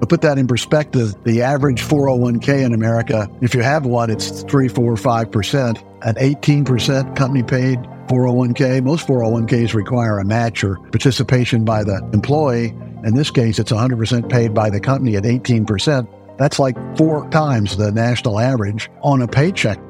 To put that in perspective, the average 401k in America, if you have one, it's three, four, five percent. An 18% company paid 401k. Most 401ks require a match or participation by the employee. In this case, it's 100% paid by the company at 18%. That's like four times the national average on a paycheck.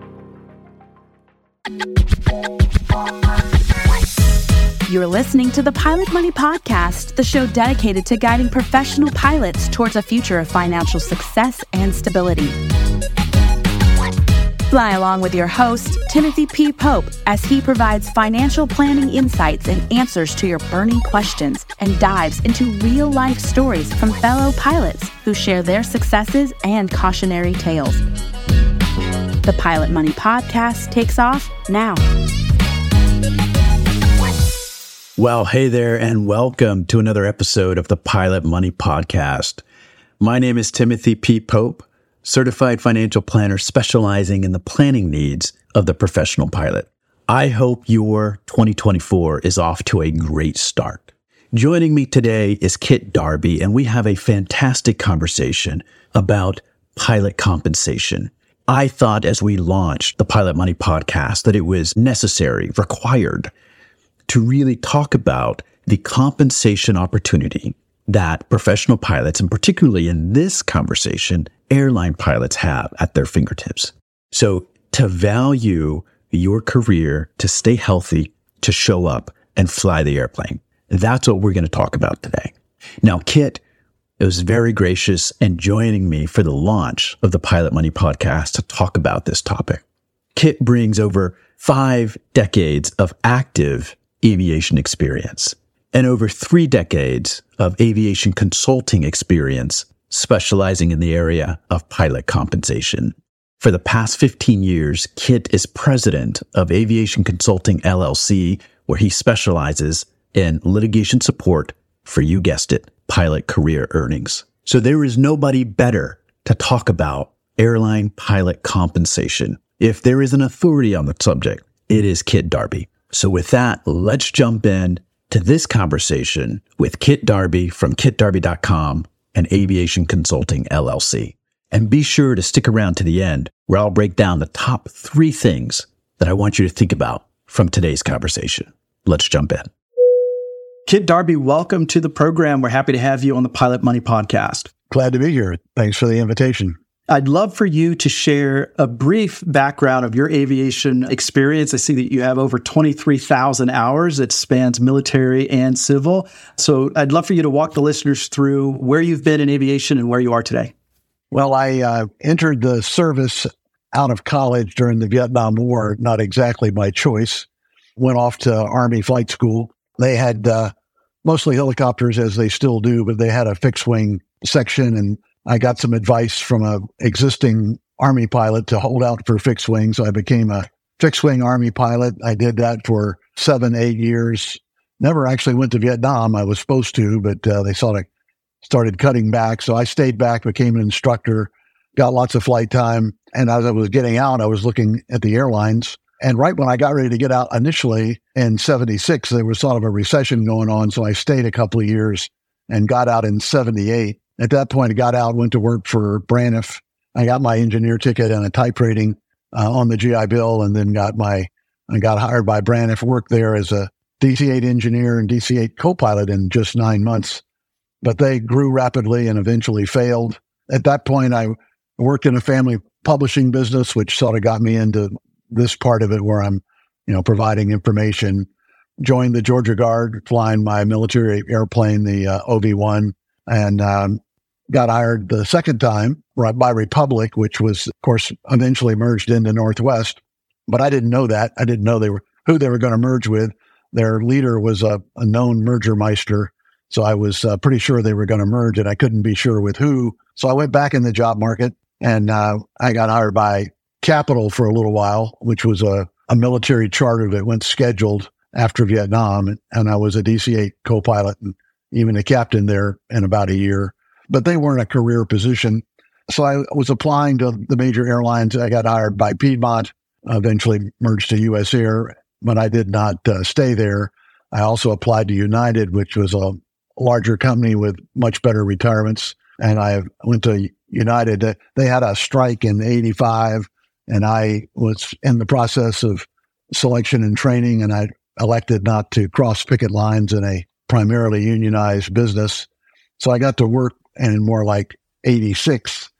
You're listening to the Pilot Money Podcast, the show dedicated to guiding professional pilots towards a future of financial success and stability. Fly along with your host, Timothy P. Pope, as he provides financial planning insights and answers to your burning questions and dives into real life stories from fellow pilots who share their successes and cautionary tales. The Pilot Money Podcast takes off now. Well, hey there, and welcome to another episode of the Pilot Money Podcast. My name is Timothy P. Pope, certified financial planner specializing in the planning needs of the professional pilot. I hope your 2024 is off to a great start. Joining me today is Kit Darby, and we have a fantastic conversation about pilot compensation. I thought as we launched the Pilot Money podcast that it was necessary, required to really talk about the compensation opportunity that professional pilots, and particularly in this conversation, airline pilots have at their fingertips. So to value your career, to stay healthy, to show up and fly the airplane. That's what we're going to talk about today. Now, Kit it was very gracious and joining me for the launch of the Pilot Money podcast to talk about this topic. Kit brings over five decades of active aviation experience and over three decades of aviation consulting experience specializing in the area of pilot compensation. For the past 15 years, Kit is president of Aviation Consulting LLC, where he specializes in litigation support for, you guessed it, pilot career earnings. So there is nobody better to talk about airline pilot compensation. If there is an authority on the subject, it is Kit Darby. So with that, let's jump in to this conversation with Kit Darby from kitdarby.com and Aviation Consulting LLC. And be sure to stick around to the end where I'll break down the top three things that I want you to think about from today's conversation. Let's jump in. Kit Darby, welcome to the program. We're happy to have you on the Pilot Money podcast. Glad to be here. Thanks for the invitation. I'd love for you to share a brief background of your aviation experience. I see that you have over 23,000 hours. It spans military and civil. So I'd love for you to walk the listeners through where you've been in aviation and where you are today. Well, I uh, entered the service out of college during the Vietnam War, not exactly my choice. Went off to Army flight school. They had uh, mostly helicopters, as they still do, but they had a fixed wing section and I got some advice from a existing Army pilot to hold out for fixed wing. So I became a fixed wing Army pilot. I did that for seven, eight years. Never actually went to Vietnam. I was supposed to, but uh, they sort of started cutting back. So I stayed back, became an instructor, got lots of flight time. And as I was getting out, I was looking at the airlines. And right when I got ready to get out initially in 76, there was sort of a recession going on. So I stayed a couple of years and got out in 78. At that point, I got out, went to work for Braniff. I got my engineer ticket and a type rating uh, on the GI Bill, and then got my I got hired by Braniff. Worked there as a DC-8 engineer and DC-8 co-pilot in just nine months. But they grew rapidly and eventually failed. At that point, I worked in a family publishing business, which sort of got me into this part of it where I'm, you know, providing information. Joined the Georgia Guard, flying my military airplane, the uh, OV-1, and um, got hired the second time by Republic, which was, of course, eventually merged into Northwest. But I didn't know that. I didn't know they were who they were going to merge with. Their leader was a, a known merger meister. So I was uh, pretty sure they were going to merge, and I couldn't be sure with who. So I went back in the job market, and uh, I got hired by Capitol for a little while, which was a, a military charter that went scheduled after Vietnam. And, I was a DC 8 co pilot and even a captain there in about a year but they weren't a career position. So I was applying to the major airlines. I got hired by Piedmont, eventually merged to US Air, but I did not uh, stay there. I also applied to United, which was a larger company with much better retirements. and I went to United. They had a strike in 85 and I was in the process of selection and training and I elected not to cross picket lines in a primarily unionized business. So I got to work in more like 86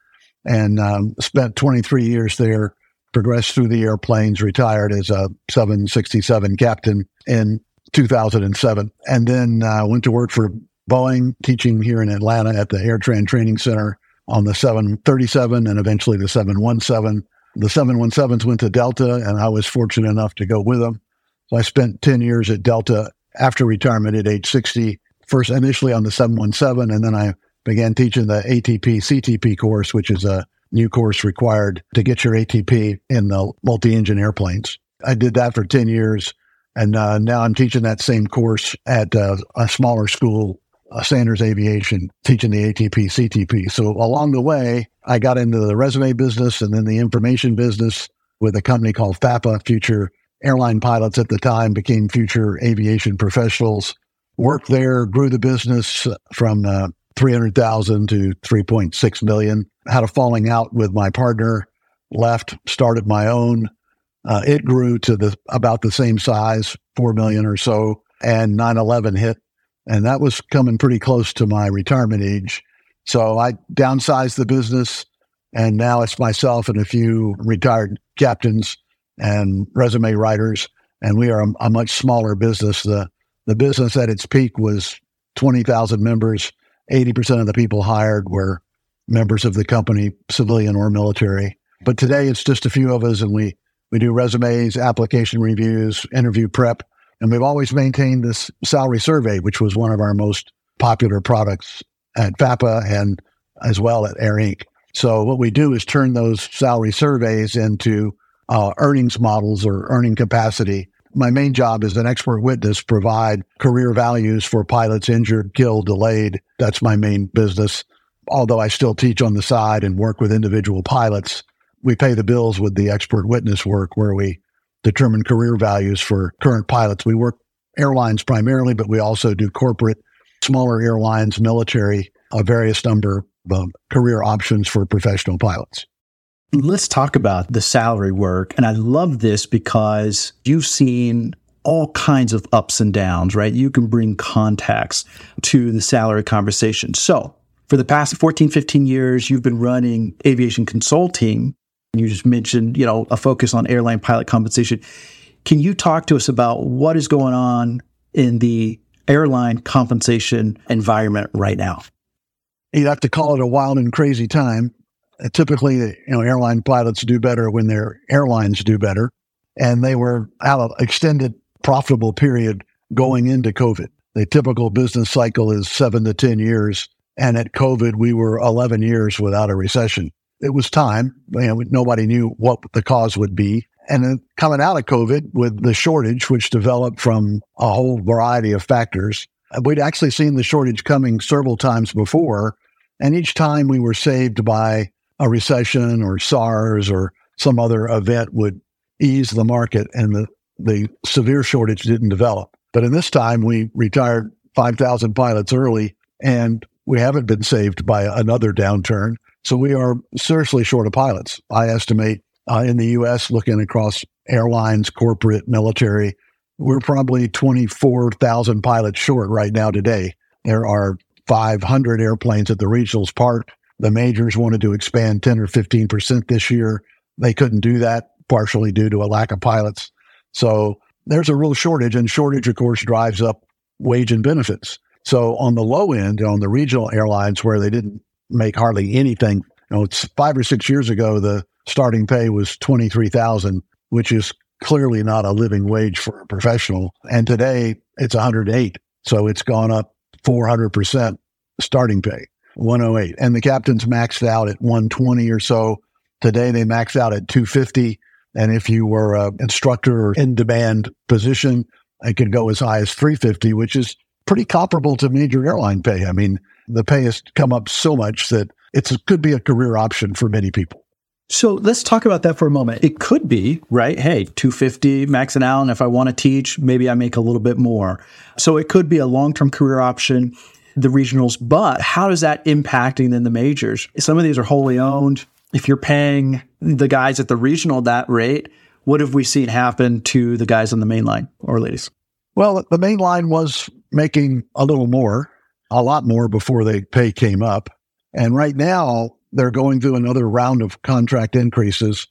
and um, spent 23 years there, progressed through the airplanes, retired as a 767 captain in 2007, and then uh, went to work for Boeing, teaching here in Atlanta at the AirTran Training Center on the 737 and eventually the 717. The 717s went to Delta, and I was fortunate enough to go with them. So I spent 10 years at Delta after retirement at age 60, first initially on the 717, and then I began teaching the ATP CTP course, which is a new course required to get your ATP in the multi engine airplanes. I did that for 10 years. And uh, now I'm teaching that same course at uh, a smaller school, uh, Sanders Aviation, teaching the ATP CTP. So along the way, I got into the resume business and then the information business with a company called FAPA, Future Airline Pilots at the time became Future Aviation Professionals. Worked there, grew the business from uh, 300,000 to 3.6 million. Had a falling out with my partner, left, started my own. Uh, it grew to the about the same size, 4 million or so, and 9/11 hit, and that was coming pretty close to my retirement age. So I downsized the business, and now it's myself and a few retired captains and resume writers, and we are a, a much smaller business. The the business at its peak was 20,000 members 80% of the people hired were members of the company, civilian or military. But today it's just a few of us and we, we do resumes, application reviews, interview prep. And we've always maintained this salary survey, which was one of our most popular products at FAPA and as well at Air Inc. So what we do is turn those salary surveys into uh, earnings models or earning capacity my main job as an expert witness provide career values for pilots injured, killed, delayed. That's my main business. Although I still teach on the side and work with individual pilots, we pay the bills with the expert witness work where we determine career values for current pilots. We work airlines primarily, but we also do corporate, smaller airlines, military, a various number of career options for professional pilots. Let's talk about the salary work. And I love this because you've seen all kinds of ups and downs, right? You can bring context to the salary conversation. So, for the past 14, 15 years, you've been running aviation consulting. You just mentioned, you know, a focus on airline pilot compensation. Can you talk to us about what is going on in the airline compensation environment right now? You'd have to call it a wild and crazy time Uh, typically, you know, airline pilots do better when their airlines do better. And they were out of extended profitable period going into COVID. The typical business cycle is seven to 10 years. And at COVID, we were 11 years without a recession. It was time. You know, nobody knew what the cause would be. And then coming out of COVID with the shortage, which developed from a whole variety of factors, uh, we'd actually seen the shortage coming several times before. And each time we were saved by a recession or SARS or some other event would ease the market and the, the severe shortage didn't develop. But in this time, we retired 5,000 pilots early and we haven't been saved by another downturn. So we are seriously short of pilots. I estimate uh, in the U.S., looking across airlines, corporate, military, we're probably 24,000 pilots short right now today. There are 500 airplanes at the regionals parked. The majors wanted to expand 10 or 15% this year. They couldn't do that, partially due to a lack of pilots. So there's a real shortage, and shortage, of course, drives up wage and benefits. So on the low end, on the regional airlines where they didn't make hardly anything, you know, it's five or six years ago, the starting pay was 23,000, which is clearly not a living wage for a professional. And today it's 108. So it's gone up 400% starting pay. 108. And the captains maxed out at 120 or so. Today they max out at 250. And if you were an instructor or in demand position, it could go as high as 350, which is pretty comparable to major airline pay. I mean, the pay has come up so much that it could be a career option for many people. So let's talk about that for a moment. It could be, right? Hey, 250 maxing out. And if I want to teach, maybe I make a little bit more. So it could be a long term career option the regionals, but how is that impacting then the majors? Some of these are wholly owned. If you're paying the guys at the regional that rate, what have we seen happen to the guys on the main line or ladies? Well, the main line was making a little more, a lot more before the pay came up. And right now, they're going through another round of contract increases.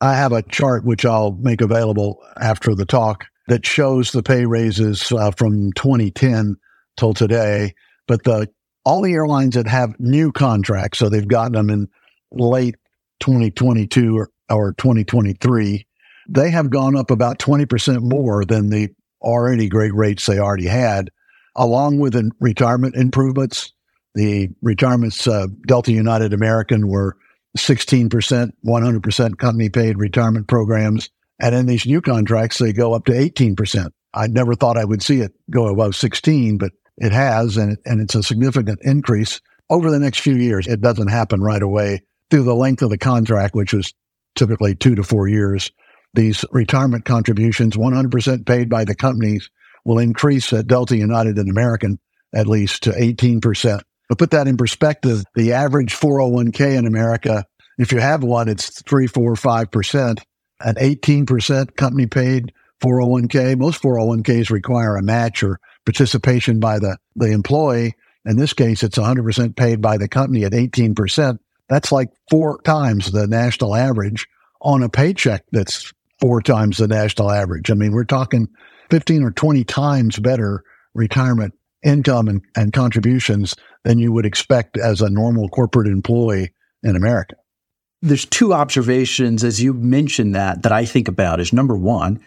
I have a chart which I'll make available after the talk that shows the pay raises uh, from 2010 till today. But the all the airlines that have new contracts, so they've gotten them in late 2022 or, or 2023, they have gone up about 20% more than the already great rates they already had, along with the retirement improvements. The retirements, uh, Delta United American were 16%, 100% company paid retirement programs. And in these new contracts, they go up to 18%. I never thought I would see it go above 16, but it has, and, and it's a significant increase over the next few years. It doesn't happen right away through the length of the contract, which is typically two to four years. These retirement contributions, 100% paid by the companies, will increase at Delta United and American at least to 18%. But put that in perspective, the average 401k in America, if you have one, it's three, four, five percent. An 18% company paid 401k. Most 401ks require a match or participation by the, the employee. In this case, it's 100% paid by the company at 18%. That's like four times the national average on a paycheck that's four times the national average. I mean, we're talking 15 or 20 times better retirement income and, and contributions than you would expect as a normal corporate employee in America. There's two observations as you mentioned that that I think about is number one,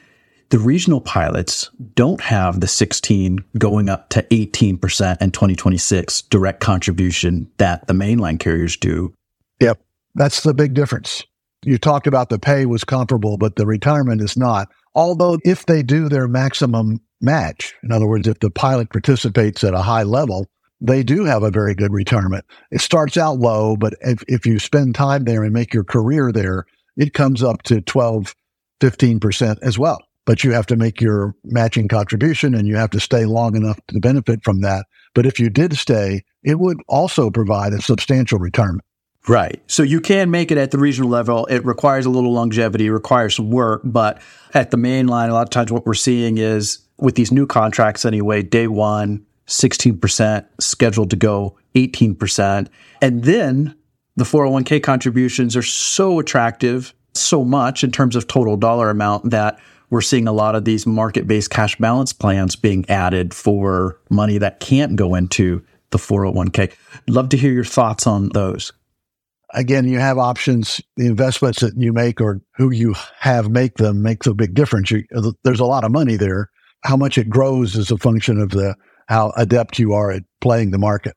the regional pilots don't have the 16 going up to 18% in 2026 direct contribution that the mainline carriers do. Yep. That's the big difference. You talked about the pay was comparable, but the retirement is not. Although, if they do their maximum match, in other words, if the pilot participates at a high level, they do have a very good retirement. It starts out low, but if, if you spend time there and make your career there, it comes up to 12, 15% as well but you have to make your matching contribution and you have to stay long enough to benefit from that. But if you did stay, it would also provide a substantial retirement. Right. So you can make it at the regional level. It requires a little longevity, requires some work, but at the main line, a lot of times what we're seeing is with these new contracts anyway, day one, 16%, scheduled to go 18%. And then the 401k contributions are so attractive, so much in terms of total dollar amount that we're seeing a lot of these market based cash balance plans being added for money that can't go into the 401k. Love to hear your thoughts on those. Again, you have options. The investments that you make or who you have make them makes a big difference. You, uh, there's a lot of money there. How much it grows is a function of the how adept you are at playing the market.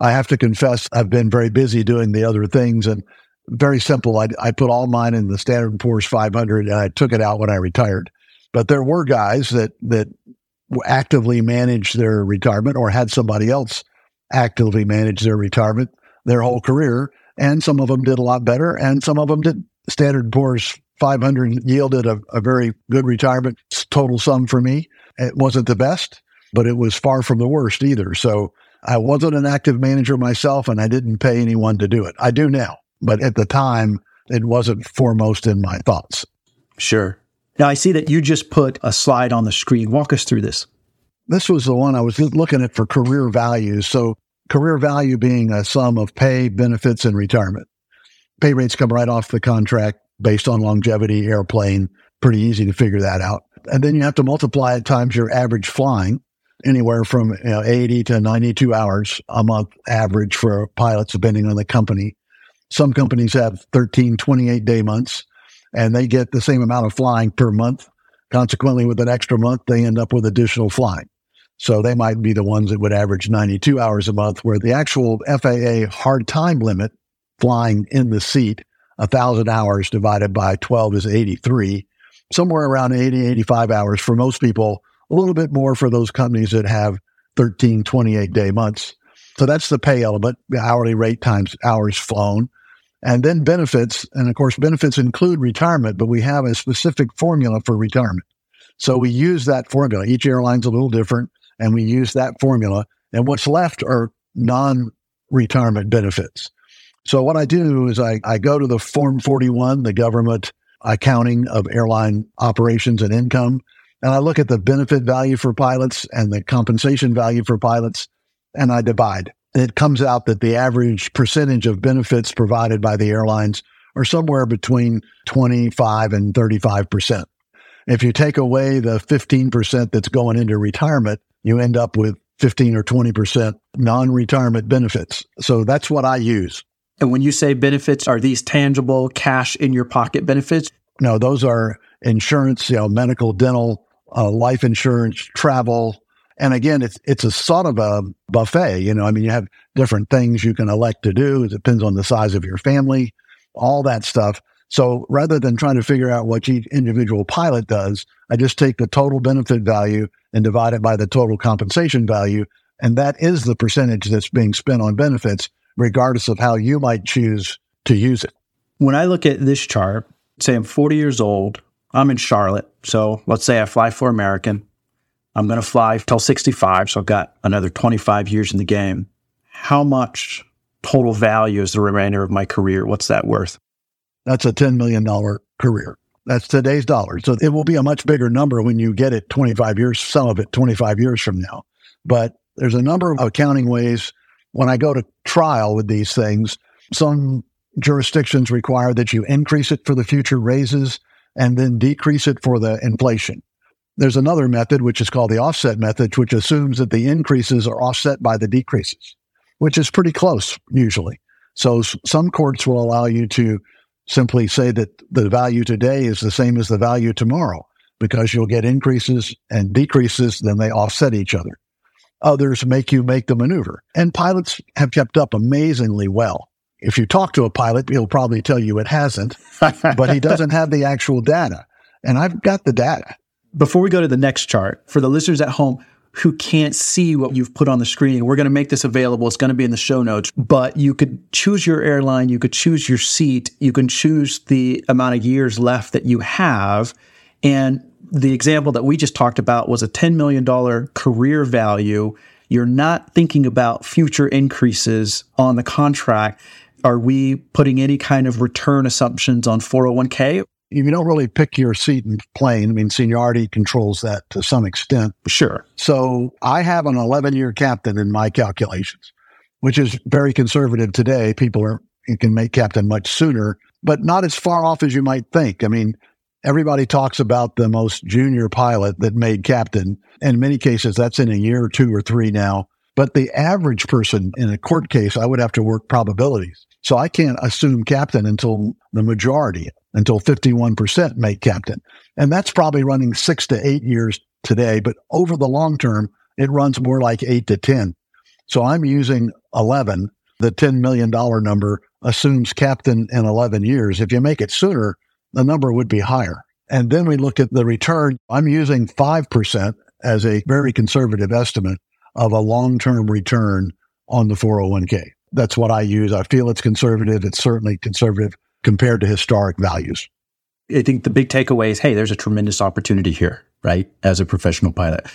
I have to confess, I've been very busy doing the other things and very simple. I, I put all mine in the Standard & Poor's 500 and I took it out when I retired. But there were guys that, that actively managed their retirement or had somebody else actively manage their retirement their whole career. And some of them did a lot better and some of them did. Standard & Poor's 500 yielded a, a very good retirement total sum for me. It wasn't the best, but it was far from the worst either. So I wasn't an active manager myself and I didn't pay anyone to do it. I do now. But at the time, it wasn't foremost in my thoughts. Sure. Now I see that you just put a slide on the screen. Walk us through this. This was the one I was looking at for career values. So career value being a sum of pay, benefits, and retirement. Pay rates come right off the contract based on longevity, airplane. Pretty easy to figure that out. And then you have to multiply it times your average flying, anywhere from you know, 80 to 92 hours a month average for pilots, depending on the company. Some companies have 13, 28 day months and they get the same amount of flying per month. Consequently, with an extra month, they end up with additional flying. So they might be the ones that would average 92 hours a month, where the actual FAA hard time limit flying in the seat, 1,000 hours divided by 12 is 83, somewhere around 80, 85 hours for most people, a little bit more for those companies that have 13, 28 day months. So that's the pay element, the hourly rate times hours flown. And then benefits. And of course, benefits include retirement, but we have a specific formula for retirement. So we use that formula. Each airline's a little different, and we use that formula. And what's left are non retirement benefits. So what I do is I, I go to the Form 41, the government accounting of airline operations and income, and I look at the benefit value for pilots and the compensation value for pilots, and I divide. It comes out that the average percentage of benefits provided by the airlines are somewhere between 25 and 35%. If you take away the 15% that's going into retirement, you end up with 15 or 20% non retirement benefits. So that's what I use. And when you say benefits, are these tangible cash in your pocket benefits? No, those are insurance, you know, medical, dental, uh, life insurance, travel. And again, it's, it's a sort of a buffet. You know, I mean, you have different things you can elect to do. It depends on the size of your family, all that stuff. So rather than trying to figure out what each individual pilot does, I just take the total benefit value and divide it by the total compensation value. And that is the percentage that's being spent on benefits, regardless of how you might choose to use it. When I look at this chart, say I'm 40 years old, I'm in Charlotte. So let's say I fly for American. I'm going to fly till 65. So I've got another 25 years in the game. How much total value is the remainder of my career? What's that worth? That's a $10 million career. That's today's dollars. So it will be a much bigger number when you get it 25 years, some of it 25 years from now. But there's a number of accounting ways. When I go to trial with these things, some jurisdictions require that you increase it for the future raises and then decrease it for the inflation. There's another method, which is called the offset method, which assumes that the increases are offset by the decreases, which is pretty close usually. So some courts will allow you to simply say that the value today is the same as the value tomorrow because you'll get increases and decreases, then they offset each other. Others make you make the maneuver. And pilots have kept up amazingly well. If you talk to a pilot, he'll probably tell you it hasn't, but he doesn't have the actual data. And I've got the data. Before we go to the next chart, for the listeners at home, who can't see what you've put on the screen. We're going to make this available. It's going to be in the show notes, but you could choose your airline. You could choose your seat. You can choose the amount of years left that you have. And the example that we just talked about was a $10 million career value. You're not thinking about future increases on the contract. Are we putting any kind of return assumptions on 401k? You don't really pick your seat in plane. I mean, seniority controls that to some extent. Sure. So I have an 11 year captain in my calculations, which is very conservative today. People are, you can make captain much sooner, but not as far off as you might think. I mean, everybody talks about the most junior pilot that made captain. In many cases, that's in a year or two or three now. But the average person in a court case, I would have to work probabilities. So I can't assume captain until the majority until 51% make captain. And that's probably running six to eight years today, but over the long term, it runs more like eight to 10. So I'm using 11. The $10 million number assumes captain in 11 years. If you make it sooner, the number would be higher. And then we look at the return. I'm using 5% as a very conservative estimate of a long term return on the 401k. That's what I use. I feel it's conservative. It's certainly conservative compared to historic values. I think the big takeaway is hey, there's a tremendous opportunity here, right? As a professional pilot.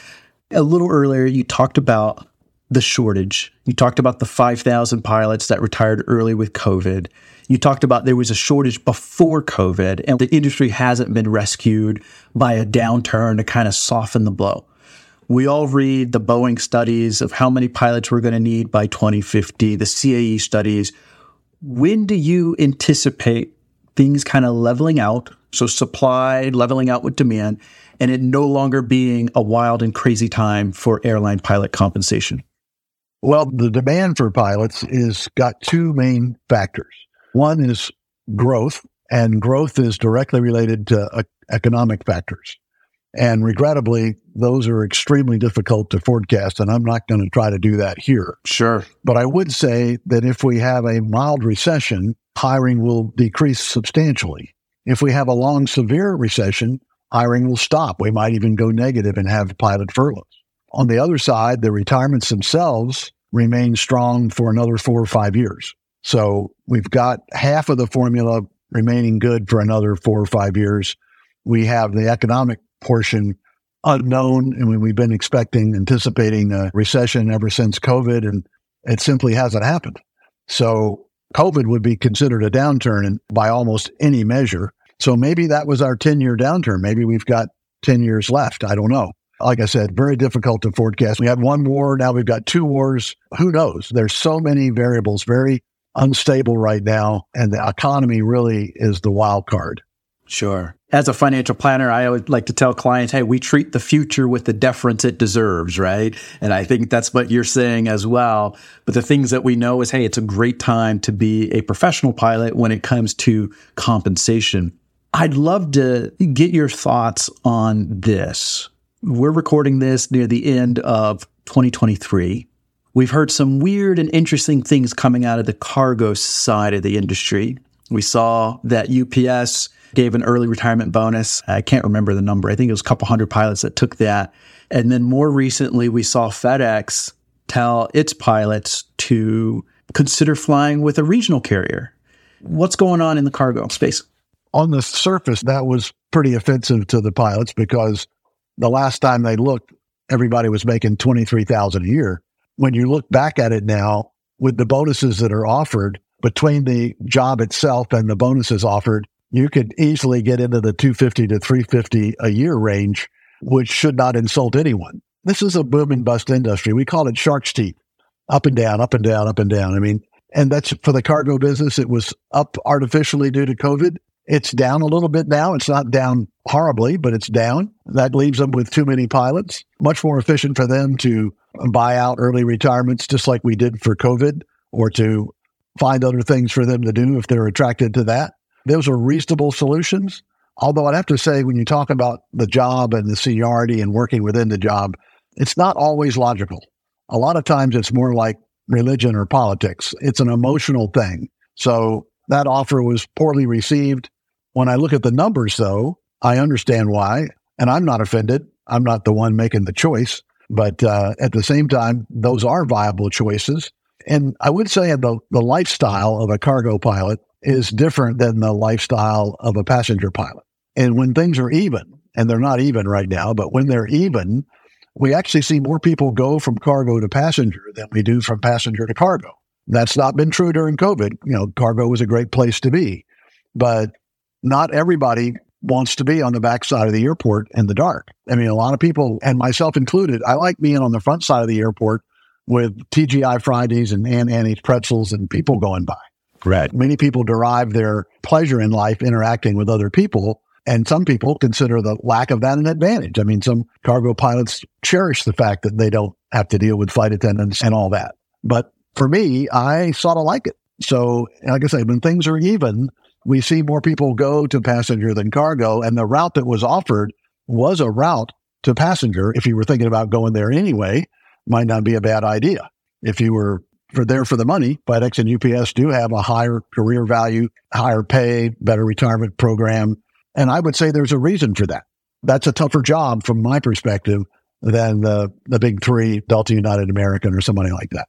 A little earlier, you talked about the shortage. You talked about the 5,000 pilots that retired early with COVID. You talked about there was a shortage before COVID, and the industry hasn't been rescued by a downturn to kind of soften the blow. We all read the Boeing studies of how many pilots we're going to need by 2050, the CAE studies when do you anticipate things kind of leveling out? So supply leveling out with demand and it no longer being a wild and crazy time for airline pilot compensation? Well, the demand for pilots is got two main factors. One is growth, and growth is directly related to uh, economic factors. And regrettably, those are extremely difficult to forecast, and I'm not going to try to do that here. Sure. But I would say that if we have a mild recession, hiring will decrease substantially. If we have a long, severe recession, hiring will stop. We might even go negative and have pilot furloughs. On the other side, the retirements themselves remain strong for another four or five years. So we've got half of the formula remaining good for another four or five years. We have the economic portion unknown. I mean, we've been expecting, anticipating a recession ever since COVID, and it simply hasn't happened. So COVID would be considered a downturn by almost any measure. So maybe that was our 10 year downturn. Maybe we've got 10 years left. I don't know. Like I said, very difficult to forecast. We had one war. Now we've got two wars. Who knows? There's so many variables, very unstable right now. And the economy really is the wild card. Sure. As a financial planner, I always like to tell clients, hey, we treat the future with the deference it deserves, right? And I think that's what you're saying as well. But the things that we know is, hey, it's a great time to be a professional pilot when it comes to compensation. I'd love to get your thoughts on this. We're recording this near the end of 2023. We've heard some weird and interesting things coming out of the cargo side of the industry. We saw that UPS gave an early retirement bonus. I can't remember the number. I think it was a couple hundred pilots that took that. And then more recently, we saw FedEx tell its pilots to consider flying with a regional carrier. What's going on in the cargo space? On the surface, that was pretty offensive to the pilots because the last time they looked, everybody was making 23,000 a year. When you look back at it now with the bonuses that are offered between the job itself and the bonuses offered, you could easily get into the 250 to 350 a year range, which should not insult anyone. This is a boom and bust industry. We call it shark's teeth, up and down, up and down, up and down. I mean, and that's for the cargo business. It was up artificially due to COVID. It's down a little bit now. It's not down horribly, but it's down. That leaves them with too many pilots. Much more efficient for them to buy out early retirements, just like we did for COVID, or to find other things for them to do if they're attracted to that. Those are reasonable solutions. Although I'd have to say, when you talk about the job and the seniority and working within the job, it's not always logical. A lot of times it's more like religion or politics. It's an emotional thing. So that offer was poorly received. When I look at the numbers, though, I understand why, and I'm not offended. I'm not the one making the choice. But uh, at the same time, those are viable choices. And I would say the, the lifestyle of a cargo pilot is different than the lifestyle of a passenger pilot. And when things are even, and they're not even right now, but when they're even, we actually see more people go from cargo to passenger than we do from passenger to cargo. That's not been true during COVID. You know, cargo was a great place to be, but not everybody wants to be on the back side of the airport in the dark. I mean, a lot of people, and myself included, I like being on the front side of the airport with TGI Fridays and Auntie Anne's pretzels and people going by. Right. Many people derive their pleasure in life interacting with other people. And some people consider the lack of that an advantage. I mean, some cargo pilots cherish the fact that they don't have to deal with flight attendants and all that. But for me, I sort of like it. So, like I say, when things are even, we see more people go to passenger than cargo. And the route that was offered was a route to passenger. If you were thinking about going there anyway, might not be a bad idea. If you were for there for the money. FedEx and UPS do have a higher career value, higher pay, better retirement program. And I would say there's a reason for that. That's a tougher job from my perspective than the, the big three, Delta United American or somebody like that.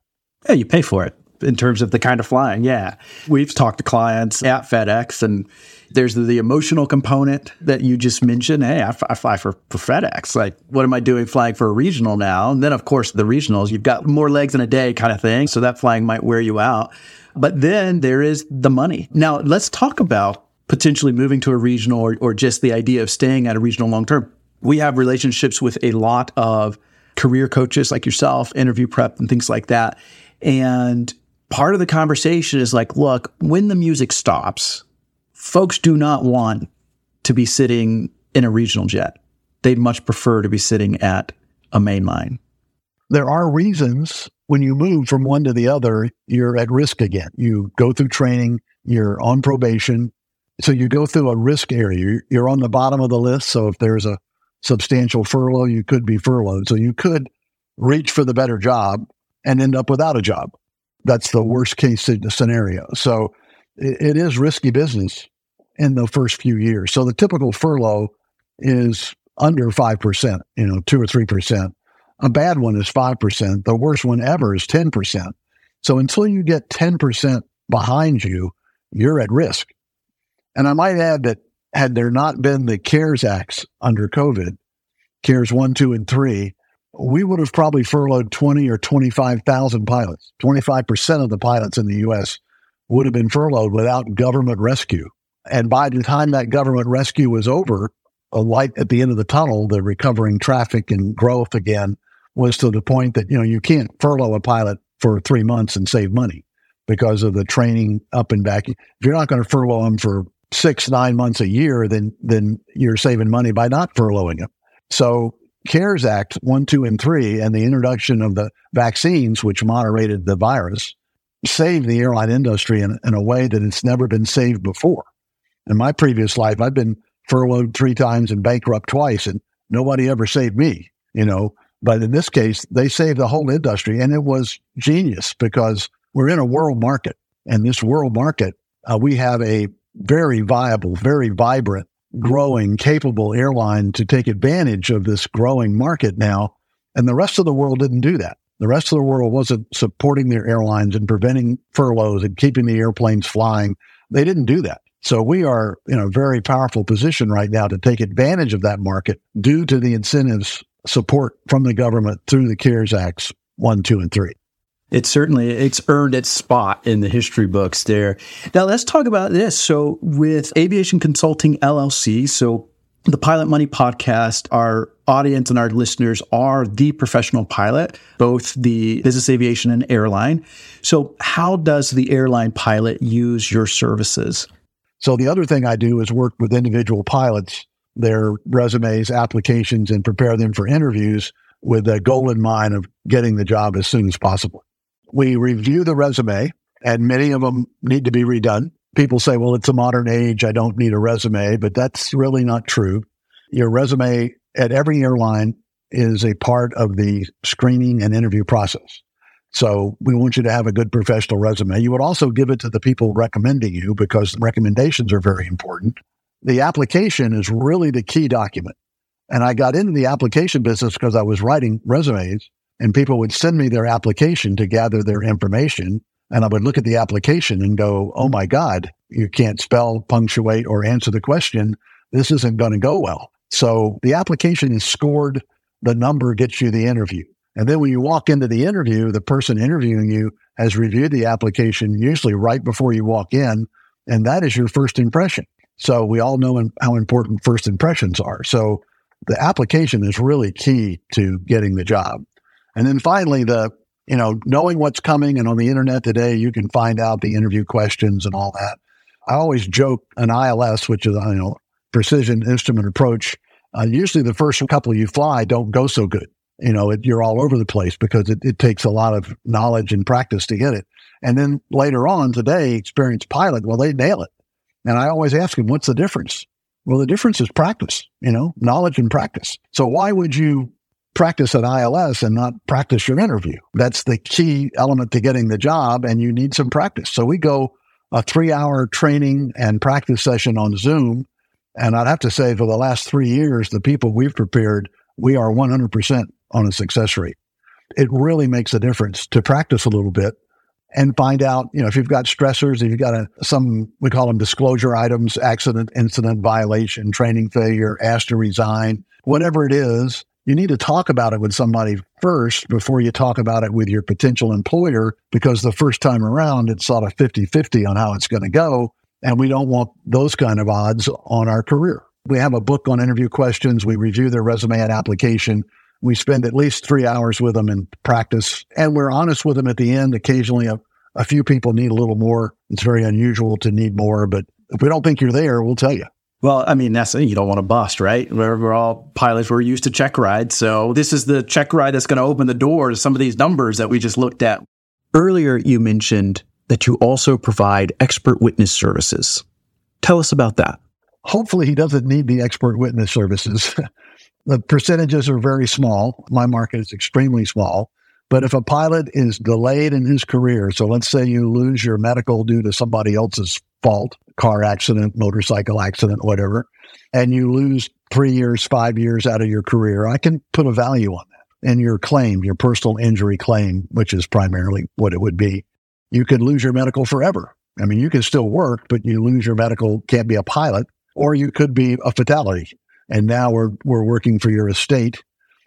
Yeah, you pay for it in terms of the kind of flying. Yeah. We've talked to clients at FedEx and there's the, emotional component that you just mentioned. Hey, I, f- I fly for, for FedEx. Like, what am I doing flying for a regional now? And then, of course, the regionals, you've got more legs in a day kind of thing. So that flying might wear you out. But then there is the money. Now, let's talk about potentially moving to a regional or, or just the idea of staying at a regional long term. We have relationships with a lot of career coaches like yourself, interview prep, and things like that. And part of the conversation is like, look, when the music stops, folks do not want to be sitting in a regional jet. They'd much prefer to be sitting at a mainline. There are reasons when you move from one to the other, you're at risk again. You go through training, you're on probation. So you go through a risk area. You're on the bottom of the list. So if there's a substantial furlough, you could be furloughed. So you could reach for the better job and end up without a job. That's the worst case scenario. So it, it is risky business in the first few years. So the typical furlough is under 5%, you know, 2 or 3%. A bad one is 5%. The worst one ever is 10%. So until you get 10% behind you, you're at risk. And I might add that had there not been the CARES Acts under COVID, CARES 1, 2, and 3, we would have probably furloughed 20 or 25,000 pilots. 25% of the pilots in the U.S. would have been furloughed without government rescue. And by the time that government rescue was over, a light at the end of the tunnel, the recovering traffic and growth again was to the point that, you know, you can't furlough a pilot for three months and save money because of the training up and back. If you're not going to furlough them for six, nine months a year, then, then you're saving money by not furloughing them. So CARES Act 1, 2, and 3 and the introduction of the vaccines, which moderated the virus, saved the airline industry in, in a way that it's never been saved before. In my previous life, I've been furloughed three times and bankrupt twice, and nobody ever saved me, you know. But in this case, they saved the whole industry, and it was genius because we're in a world market. And this world market, uh, we have a very viable, very vibrant growing, capable airline to take advantage of this growing market now. And the rest of the world didn't do that. The rest of the world wasn't supporting their airlines and preventing furloughs and keeping the airplanes flying. They didn't do that. So we are in a very powerful position right now to take advantage of that market due to the incentives support from the government through the CARES Acts 1, 2, and 3. It certainly it's earned its spot in the history books there. Now let's talk about this. So with Aviation Consulting LLC, so the Pilot Money podcast, our audience and our listeners are the professional pilot, both the business aviation and airline. So how does the airline pilot use your services? So the other thing I do is work with individual pilots, their resumes, applications, and prepare them for interviews with a goal in mind of getting the job as soon as possible we review the resume, and many of them need to be redone. People say, well, it's a modern age. I don't need a resume, but that's really not true. Your resume at every airline is a part of the screening and interview process. So we want you to have a good professional resume. You would also give it to the people recommending you because recommendations are very important. The application is really the key document. And I got into the application business because I was writing resumes and people would send me their application to gather their information. And I would look at the application and go, Oh my God, you can't spell, punctuate, or answer the question. This isn't going to go well. So the application is scored. The number gets you the interview. And then when you walk into the interview, the person interviewing you has reviewed the application usually right before you walk in. And that is your first impression. So we all know how important first impressions are. So the application is really key to getting the job. And then finally, the, you know, knowing what's coming and on the internet today, you can find out the interview questions and all that. I always joke an ILS, which is, you know, precision instrument approach. Uh, usually the first couple you fly don't go so good. You know, it, you're all over the place because it, it takes a lot of knowledge and practice to get it. And then later on today, experienced pilot, well, they nail it. And I always ask them, what's the difference? Well, the difference is practice, you know, knowledge and practice. So why would you practice at ILS and not practice your interview. That's the key element to getting the job, and you need some practice. So we go a three hour training and practice session on Zoom. And I'd have to say, for the last three years, the people we've prepared, we are 100% on a success rate. It really makes a difference to practice a little bit and find out, you know, if you've got stressors, if you've got a, some, we call them disclosure items, accident, incident, violation, training failure, asked to resign, whatever it is, you need to talk about it with somebody first before you talk about it with your potential employer because the first time around it's sort of 50-50 on how it's going to go and we don't want those kind of odds on our career. We have a book on interview questions. We review their resume and application. We spend at least three hours with them in practice and we're honest with them at the end. Occasionally a, a few people need a little more. It's very unusual to need more but if we don't think you're there we'll tell you well, I mean, that's you don't want to bust, right? We're, we're all pilots. We're used to check rides, so this is the check ride that's going to open the door to some of these numbers that we just looked at. Earlier, you mentioned that you also provide expert witness services. Tell us about that. Hopefully, he doesn't need the expert witness services. the percentages are very small. My market is extremely small. But if a pilot is delayed in his career, so let's say you lose your medical due to somebody else's fault, car accident, motorcycle accident, whatever, and you lose three years, five years out of your career, I can put a value on that. And your claim, your personal injury claim, which is primarily what it would be, you could lose your medical forever. I mean, you can still work, but you lose your medical, can't be a pilot, or you could be a fatality. And now we're, we're working for your estate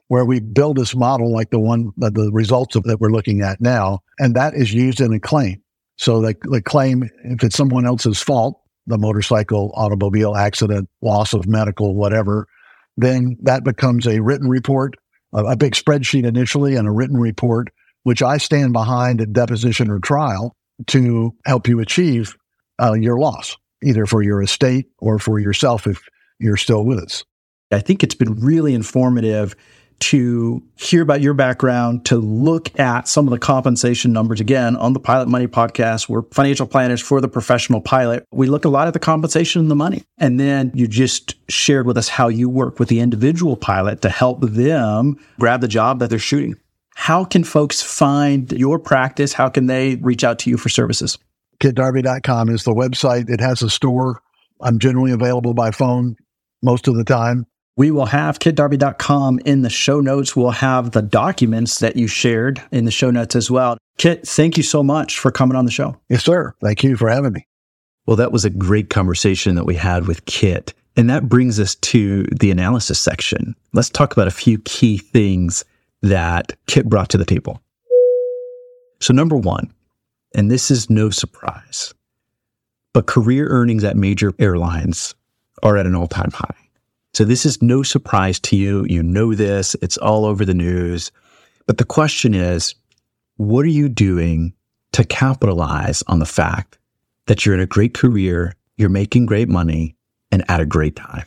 where we build this model like the one, that the results of that we're looking at now. And that is used in a claim. So the, the claim, if it's someone else's fault, the motorcycle, automobile accident, loss of medical, whatever, then that becomes a written report, a, a big spreadsheet initially and a written report, which I stand behind at deposition or trial to help you achieve uh, your loss, either for your estate or for yourself if you're still with us. I think it's been really informative to hear about your background, to look at some of the compensation numbers. Again, on the Pilot Money podcast, we're financial planners for the professional pilot. We look a lot at the compensation and the money. And then you just shared with us how you work with the individual pilot to help them grab the job that they're shooting. How can folks find your practice? How can they reach out to you for services? KitDarby.com is the website. It has a store. I'm generally available by phone most of the time. We will have kitdarby.com in the show notes. We'll have the documents that you shared in the show notes as well. Kit, thank you so much for coming on the show. Yes, sir. Thank you for having me. Well, that was a great conversation that we had with Kit. And that brings us to the analysis section. Let's talk about a few key things that Kit brought to the table. So, number one, and this is no surprise, but career earnings at major airlines are at an all time high. So this is no surprise to you. You know this. It's all over the news. But the question is, what are you doing to capitalize on the fact that you're in a great career, you're making great money, and at a great time?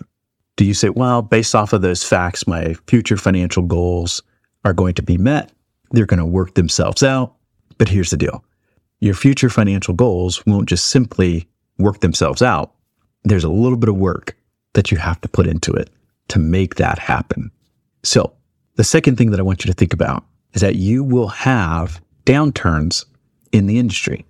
Do you say, well, based off of those facts, my future financial goals are going to be met? They're going to work themselves out. But here's the deal. Your future financial goals won't just simply work themselves out. There's a little bit of work that you have to put into it to make that happen. So the second thing that I want you to think about is that you will have downturns in the industry.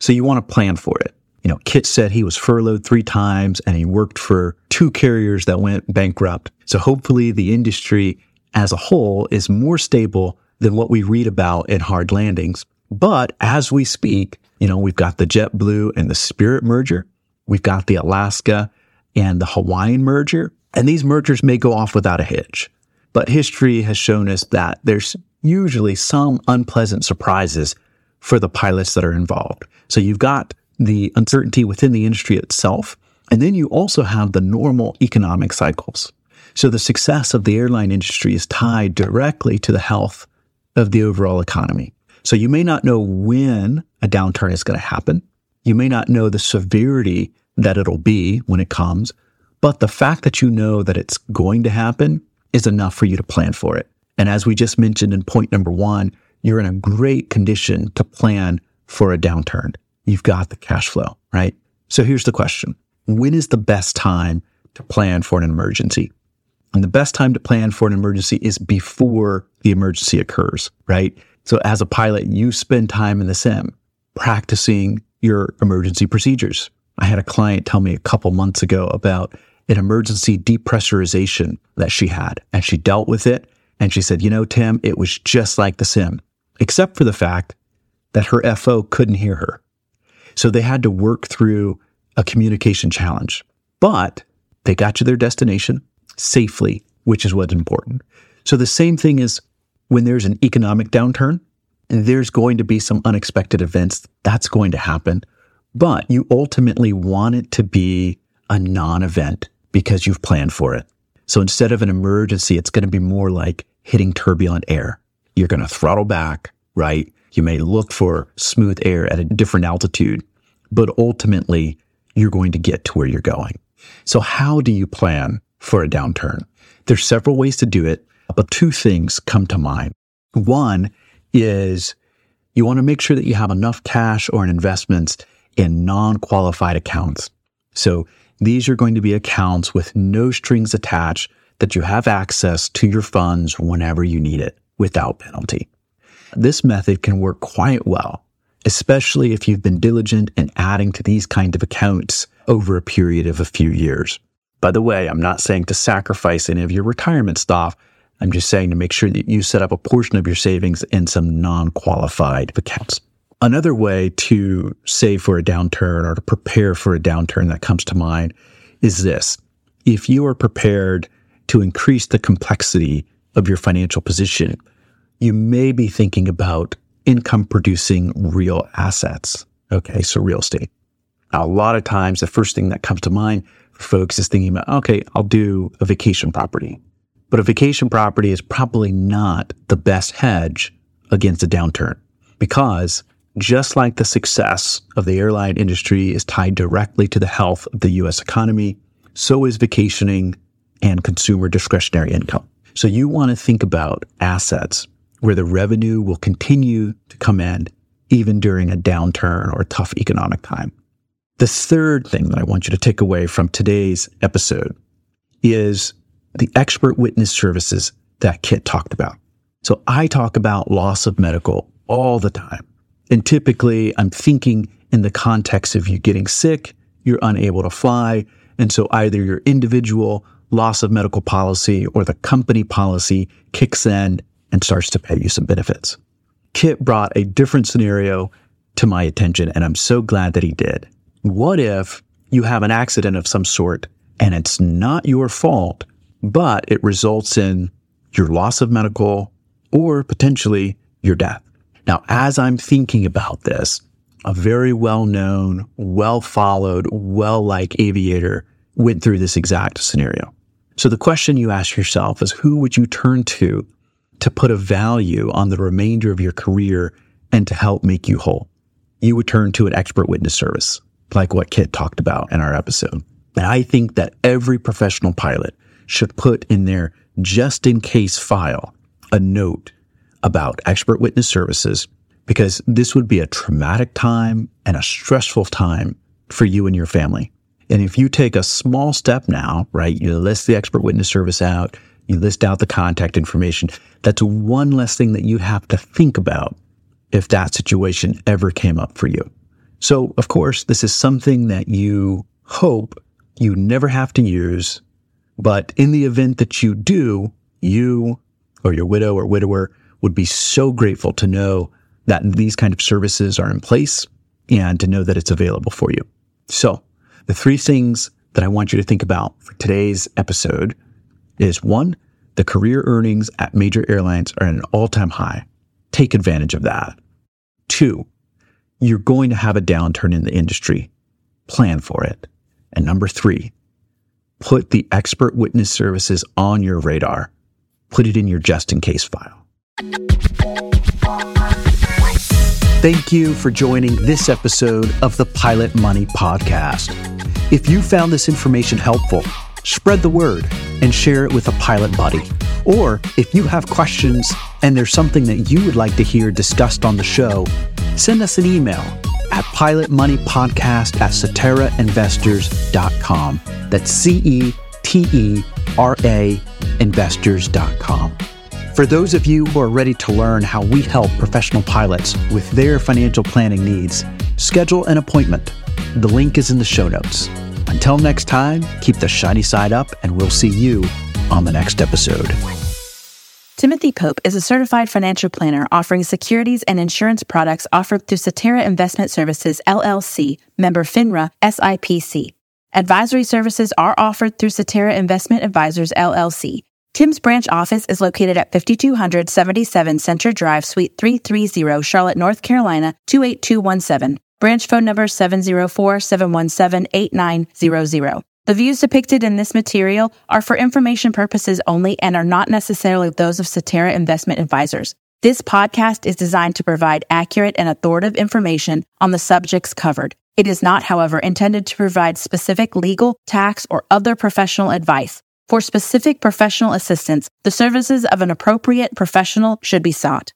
So you want to plan for it. You know, Kit said he was furloughed three times and he worked for two carriers that went bankrupt. So hopefully the industry as a whole is more stable than what we read about in hard landings. But as we speak, you know, we've got the JetBlue and the Spirit merger. We've got the Alaska and the Hawaiian merger. And these mergers may go off without a hitch. But history has shown us that there's usually some unpleasant surprises for the pilots that are involved. So you've got the uncertainty within the industry itself. And then you also have the normal economic cycles. So the success of the airline industry is tied directly to the health of the overall economy. So you may not know when a downturn is going to happen. You may not know the severity that it'll be when it comes, but the fact that you know that it's going to happen is enough for you to plan for it. And as we just mentioned in point number one, you're in a great condition to plan for a downturn. You've got the cash flow, right? So here's the question. When is the best time to plan for an emergency? And the best time to plan for an emergency is before the emergency occurs, right? So as a pilot, you spend time in the sim practicing your emergency procedures, I had a client tell me a couple months ago about an emergency depressurization that she had, and she dealt with it. And she said, You know, Tim, it was just like the sim, except for the fact that her FO couldn't hear her. So they had to work through a communication challenge, but they got to their destination safely, which is what's important. So the same thing is when there's an economic downturn, and there's going to be some unexpected events. That's going to happen but you ultimately want it to be a non event because you've planned for it. So instead of an emergency, it's going to be more like hitting turbulent air. You're going to throttle back, right? You may look for smooth air at a different altitude, but ultimately you're going to get to where you're going. So how do you plan for a downturn? There's several ways to do it, but two things come to mind. One is you want to make sure that you have enough cash or investments in non qualified accounts. So these are going to be accounts with no strings attached that you have access to your funds whenever you need it without penalty. This method can work quite well, especially if you've been diligent in adding to these kind of accounts over a period of a few years. By the way, I'm not saying to sacrifice any of your retirement stuff. I'm just saying to make sure that you set up a portion of your savings in some non qualified accounts. Another way to save for a downturn or to prepare for a downturn that comes to mind is this. If you are prepared to increase the complexity of your financial position, you may be thinking about income producing real assets. Okay, so real estate. Now, a lot of times, the first thing that comes to mind for folks is thinking about, okay, I'll do a vacation property. But a vacation property is probably not the best hedge against a downturn because just like the success of the airline industry is tied directly to the health of the US economy, so is vacationing and consumer discretionary income. So you want to think about assets where the revenue will continue to come in even during a downturn or tough economic time. The third thing that I want you to take away from today's episode is the expert witness services that Kit talked about. So I talk about loss of medical all the time. And typically I'm thinking in the context of you getting sick, you're unable to fly. And so either your individual loss of medical policy or the company policy kicks in and starts to pay you some benefits. Kit brought a different scenario to my attention, and I'm so glad that he did. What if you have an accident of some sort and it's not your fault, but it results in your loss of medical or potentially your death? Now, as I'm thinking about this, a very well known, well followed, well liked aviator went through this exact scenario. So the question you ask yourself is who would you turn to to put a value on the remainder of your career and to help make you whole? You would turn to an expert witness service, like what Kit talked about in our episode. And I think that every professional pilot should put in their just in case file a note about expert witness services because this would be a traumatic time and a stressful time for you and your family. And if you take a small step now, right, you list the expert witness service out, you list out the contact information, that's one less thing that you have to think about if that situation ever came up for you. So, of course, this is something that you hope you never have to use. But in the event that you do, you or your widow or widower would be so grateful to know that these kind of services are in place and to know that it's available for you. So the three things that I want you to think about for today's episode is one, the career earnings at major airlines are at an all time high. Take advantage of that. Two, you're going to have a downturn in the industry. Plan for it. And number three, put the expert witness services on your radar. Put it in your just in case file. Thank you for joining this episode of the Pilot Money Podcast. If you found this information helpful, spread the word and share it with a pilot buddy. Or if you have questions and there's something that you would like to hear discussed on the show, send us an email at pilotmoneypodcast at ceterainvestors.com. That's C E T E R A investors.com. For those of you who are ready to learn how we help professional pilots with their financial planning needs, schedule an appointment. The link is in the show notes. Until next time, keep the shiny side up, and we'll see you on the next episode. Timothy Pope is a certified financial planner offering securities and insurance products offered through Cetera Investment Services, LLC, member FINRA, SIPC. Advisory services are offered through Cetera Investment Advisors, LLC. Tim's branch office is located at 5277 Center Drive, Suite 330, Charlotte, North Carolina, 28217. Branch phone number 704 717 8900. The views depicted in this material are for information purposes only and are not necessarily those of Cetera Investment Advisors. This podcast is designed to provide accurate and authoritative information on the subjects covered. It is not, however, intended to provide specific legal, tax, or other professional advice. For specific professional assistance, the services of an appropriate professional should be sought.